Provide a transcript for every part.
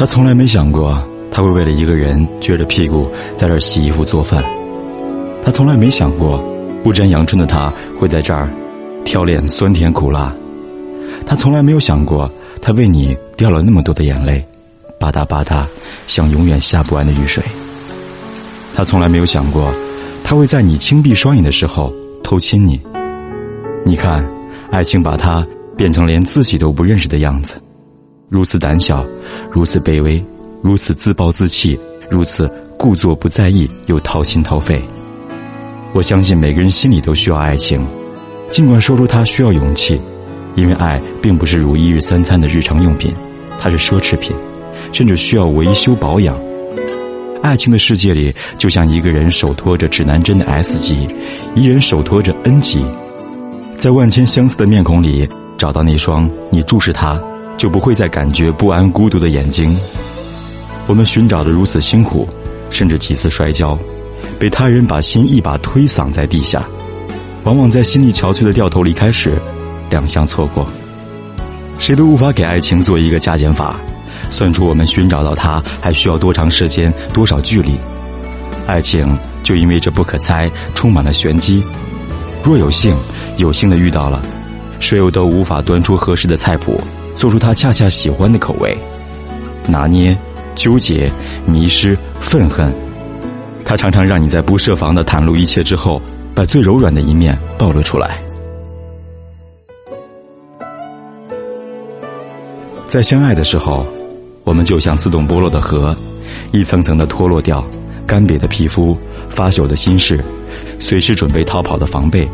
他从来没想过他会为了一个人撅着屁股在这儿洗衣服做饭。他从来没想过不沾阳春的他会在这儿挑拣酸甜苦辣。他从来没有想过他为你掉了那么多的眼泪，吧嗒吧嗒，像永远下不完的雨水。他从来没有想过他会在你轻闭双眼的时候偷亲你。你看，爱情把他变成连自己都不认识的样子，如此胆小，如此卑微，如此自暴自弃，如此故作不在意又掏心掏肺。我相信每个人心里都需要爱情，尽管说出它需要勇气，因为爱并不是如一日三餐的日常用品，它是奢侈品，甚至需要维修保养。爱情的世界里，就像一个人手托着指南针的 S 级，一人手托着 N 级。在万千相似的面孔里，找到那双你注视他就不会再感觉不安、孤独的眼睛。我们寻找的如此辛苦，甚至几次摔跤，被他人把心一把推搡在地下。往往在心力憔悴的掉头离开时，两相错过。谁都无法给爱情做一个加减法，算出我们寻找到它还需要多长时间、多少距离。爱情就因为这不可猜，充满了玄机。若有幸，有幸的遇到了，谁又都无法端出合适的菜谱，做出他恰恰喜欢的口味。拿捏、纠结、迷失、愤恨，他常常让你在不设防的袒露一切之后，把最柔软的一面暴露出来。在相爱的时候，我们就像自动剥落的核，一层层的脱落掉干瘪的皮肤、发朽的心事。随时准备逃跑的防备，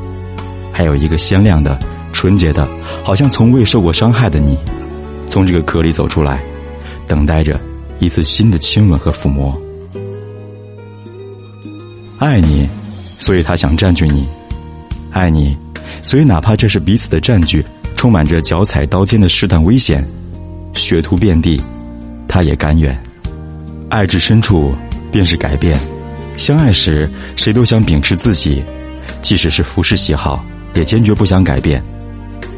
还有一个鲜亮的、纯洁的，好像从未受过伤害的你，从这个壳里走出来，等待着一次新的亲吻和抚摸。爱你，所以他想占据你；爱你，所以哪怕这是彼此的占据，充满着脚踩刀尖的试探危险，血涂遍地，他也甘愿。爱至深处，便是改变。相爱时，谁都想秉持自己，即使是服饰喜好，也坚决不想改变。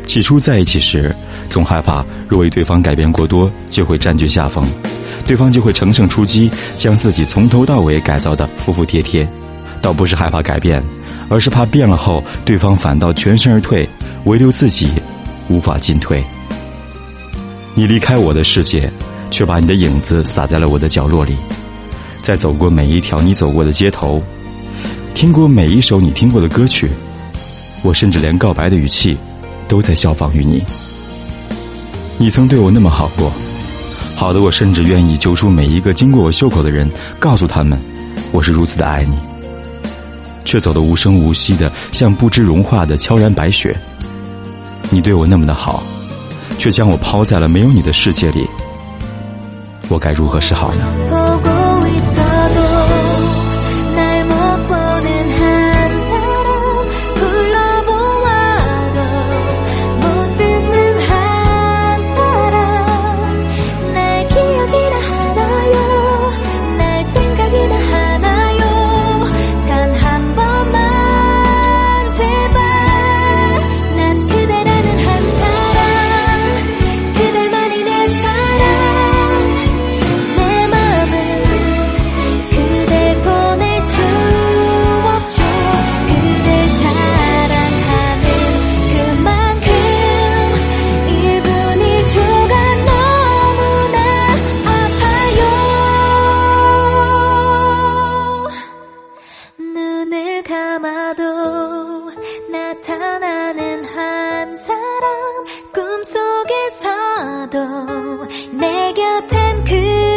起初在一起时，总害怕若为对方改变过多，就会占据下风，对方就会乘胜出击，将自己从头到尾改造的服服帖帖。倒不是害怕改变，而是怕变了后，对方反倒全身而退，唯留自己无法进退。你离开我的世界，却把你的影子洒在了我的角落里。在走过每一条你走过的街头，听过每一首你听过的歌曲，我甚至连告白的语气，都在效仿于你。你曾对我那么好过，好的我甚至愿意揪出每一个经过我袖口的人，告诉他们，我是如此的爱你。却走得无声无息的，像不知融化的悄然白雪。你对我那么的好，却将我抛在了没有你的世界里，我该如何是好呢？ 내 곁엔 그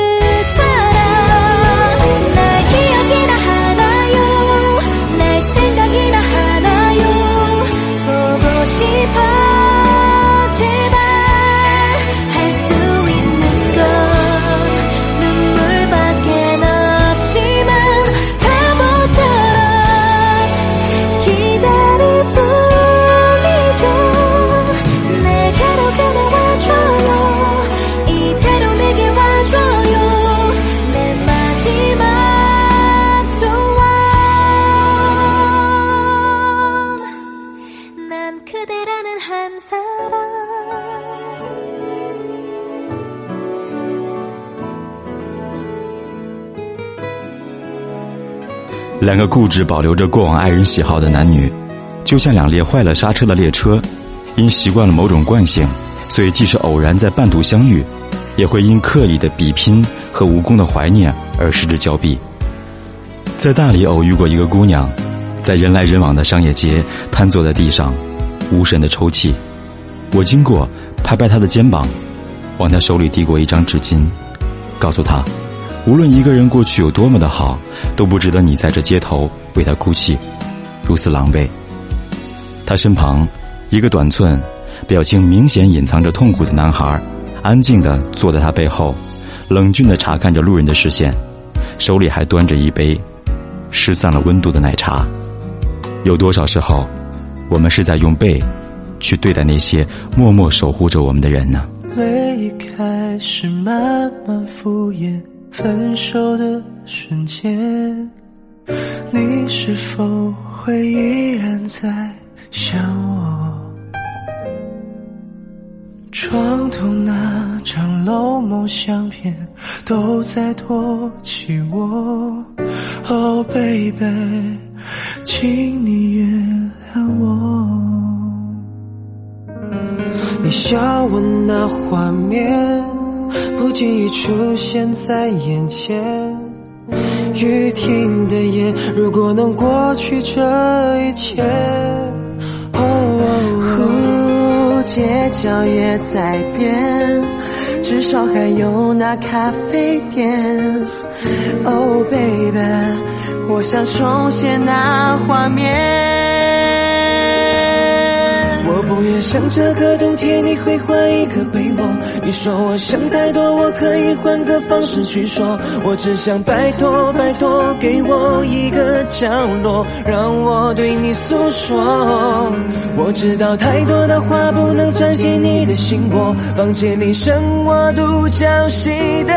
两个固执保留着过往爱人喜好的男女就像两列坏了刹车的列车因习惯了某种惯性所以即使偶然在半途相遇也会因刻意的比拼和无功的怀念而失之交臂。在大理偶遇过一个姑娘在人来人往的商业街瘫坐在地上无神的抽泣。我经过，拍拍他的肩膀，往他手里递过一张纸巾，告诉他。无论一个人过去有多么的好，都不值得你在这街头为他哭泣，如此狼狈。他身旁，一个短寸、表情明显隐藏着痛苦的男孩，安静的坐在他背后，冷峻的查看着路人的视线，手里还端着一杯失散了温度的奶茶。有多少时候，我们是在用背去对待那些默默守护着我们的人呢？离开始慢慢敷衍。分手的瞬间，你是否会依然在想我？床头那张楼梦相片都在托起我。Oh baby，请你原谅我。你笑我那画面。不经意出现在眼前，雨停的夜，如果能过去这一切，哦，街角也在变，至少还有那咖啡店。Oh baby，我想重现那画面。不愿想这个冬天你会换一个被窝。你说我想太多，我可以换个方式去说。我只想拜托拜托，给我一个角落，让我对你诉说。我知道太多的话不能钻进你的心窝。房间里剩我独角戏的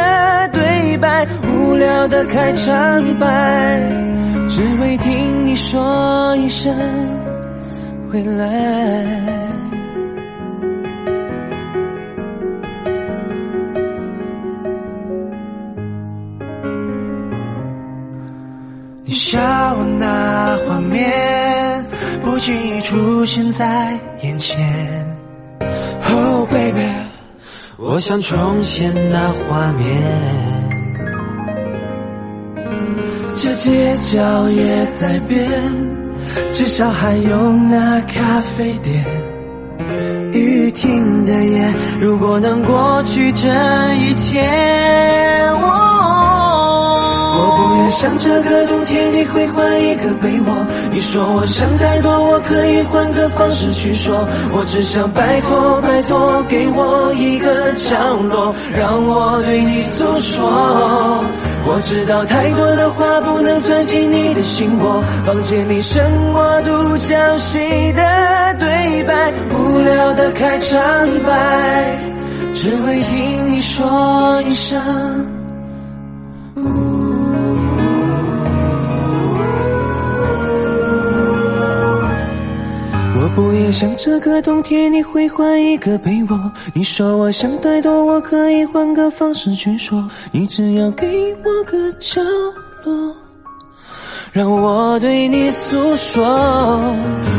对白，无聊的开场白，只为听你说一声回来。笑那画面不经意出现在眼前，Oh baby，我想重现那画面。这街角也在变，至少还有那咖啡店。雨停的夜，如果能过去这一切。我不愿想这个冬天你会换一个被窝，你说我想太多，我可以换个方式去说。我只想拜托拜托，给我一个角落，让我对你诉说。我知道太多的话不能钻进你的心窝，房间里剩我独角戏的对白，无聊的开场白，只为听你说一声。不也想这个冬天你会换一个被窝？你说我想太多，我可以换个方式去说。你只要给我个角落，让我对你诉说。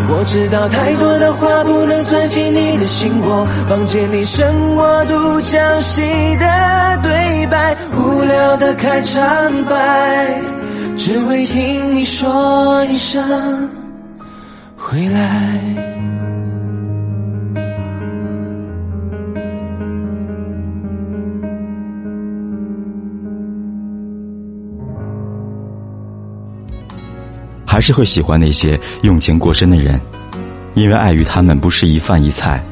我知道太多的话不能钻进你的心窝，房间里剩我独角戏的对白，无聊的开场白，只为听你说一声回来。还是会喜欢那些用情过深的人，因为爱与他们不是一饭一菜，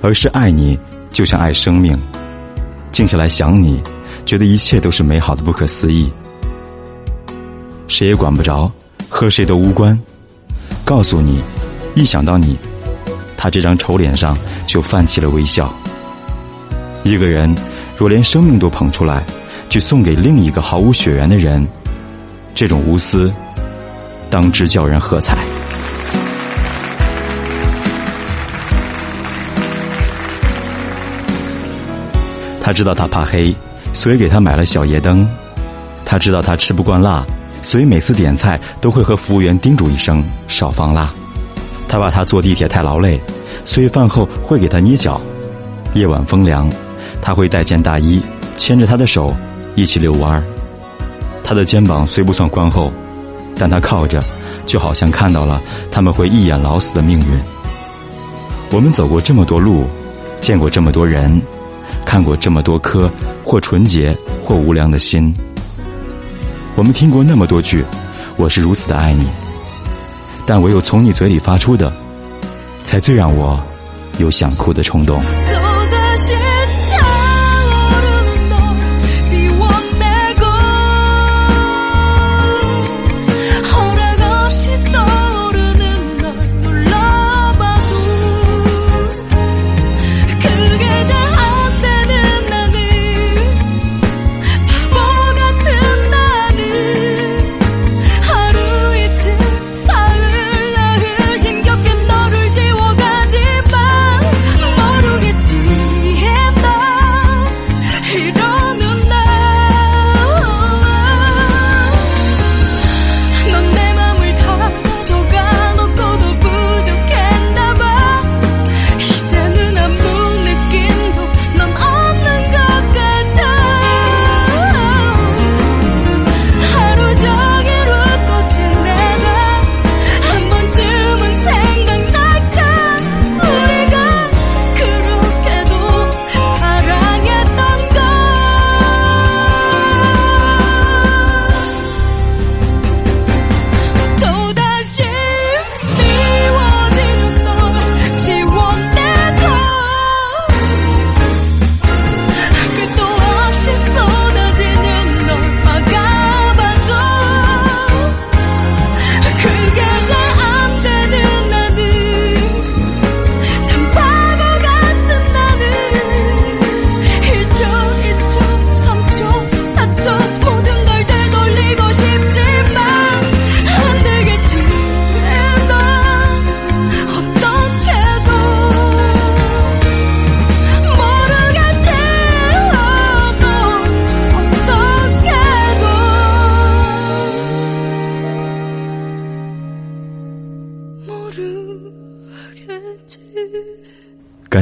而是爱你就像爱生命。静下来想你，觉得一切都是美好的不可思议。谁也管不着，和谁都无关。告诉你，一想到你，他这张丑脸上就泛起了微笑。一个人若连生命都捧出来，去送给另一个毫无血缘的人，这种无私。当之叫人喝彩。他知道他怕黑，所以给他买了小夜灯。他知道他吃不惯辣，所以每次点菜都会和服务员叮嘱一声少放辣。他怕他坐地铁太劳累，所以饭后会给他捏脚。夜晚风凉，他会带件大衣，牵着他的手一起遛弯儿。他的肩膀虽不算宽厚，但他靠着，就好像看到了他们会一眼老死的命运。我们走过这么多路，见过这么多人，看过这么多颗或纯洁或无良的心。我们听过那么多句“我是如此的爱你”，但唯有从你嘴里发出的，才最让我有想哭的冲动。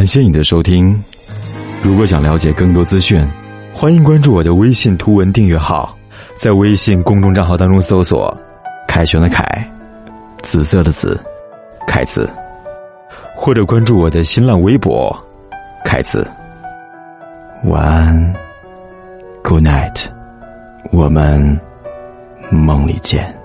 感谢你的收听。如果想了解更多资讯，欢迎关注我的微信图文订阅号，在微信公众账号当中搜索“凯旋的凯”，紫色的紫，凯子，或者关注我的新浪微博“凯子”。晚安，Good night，我们梦里见。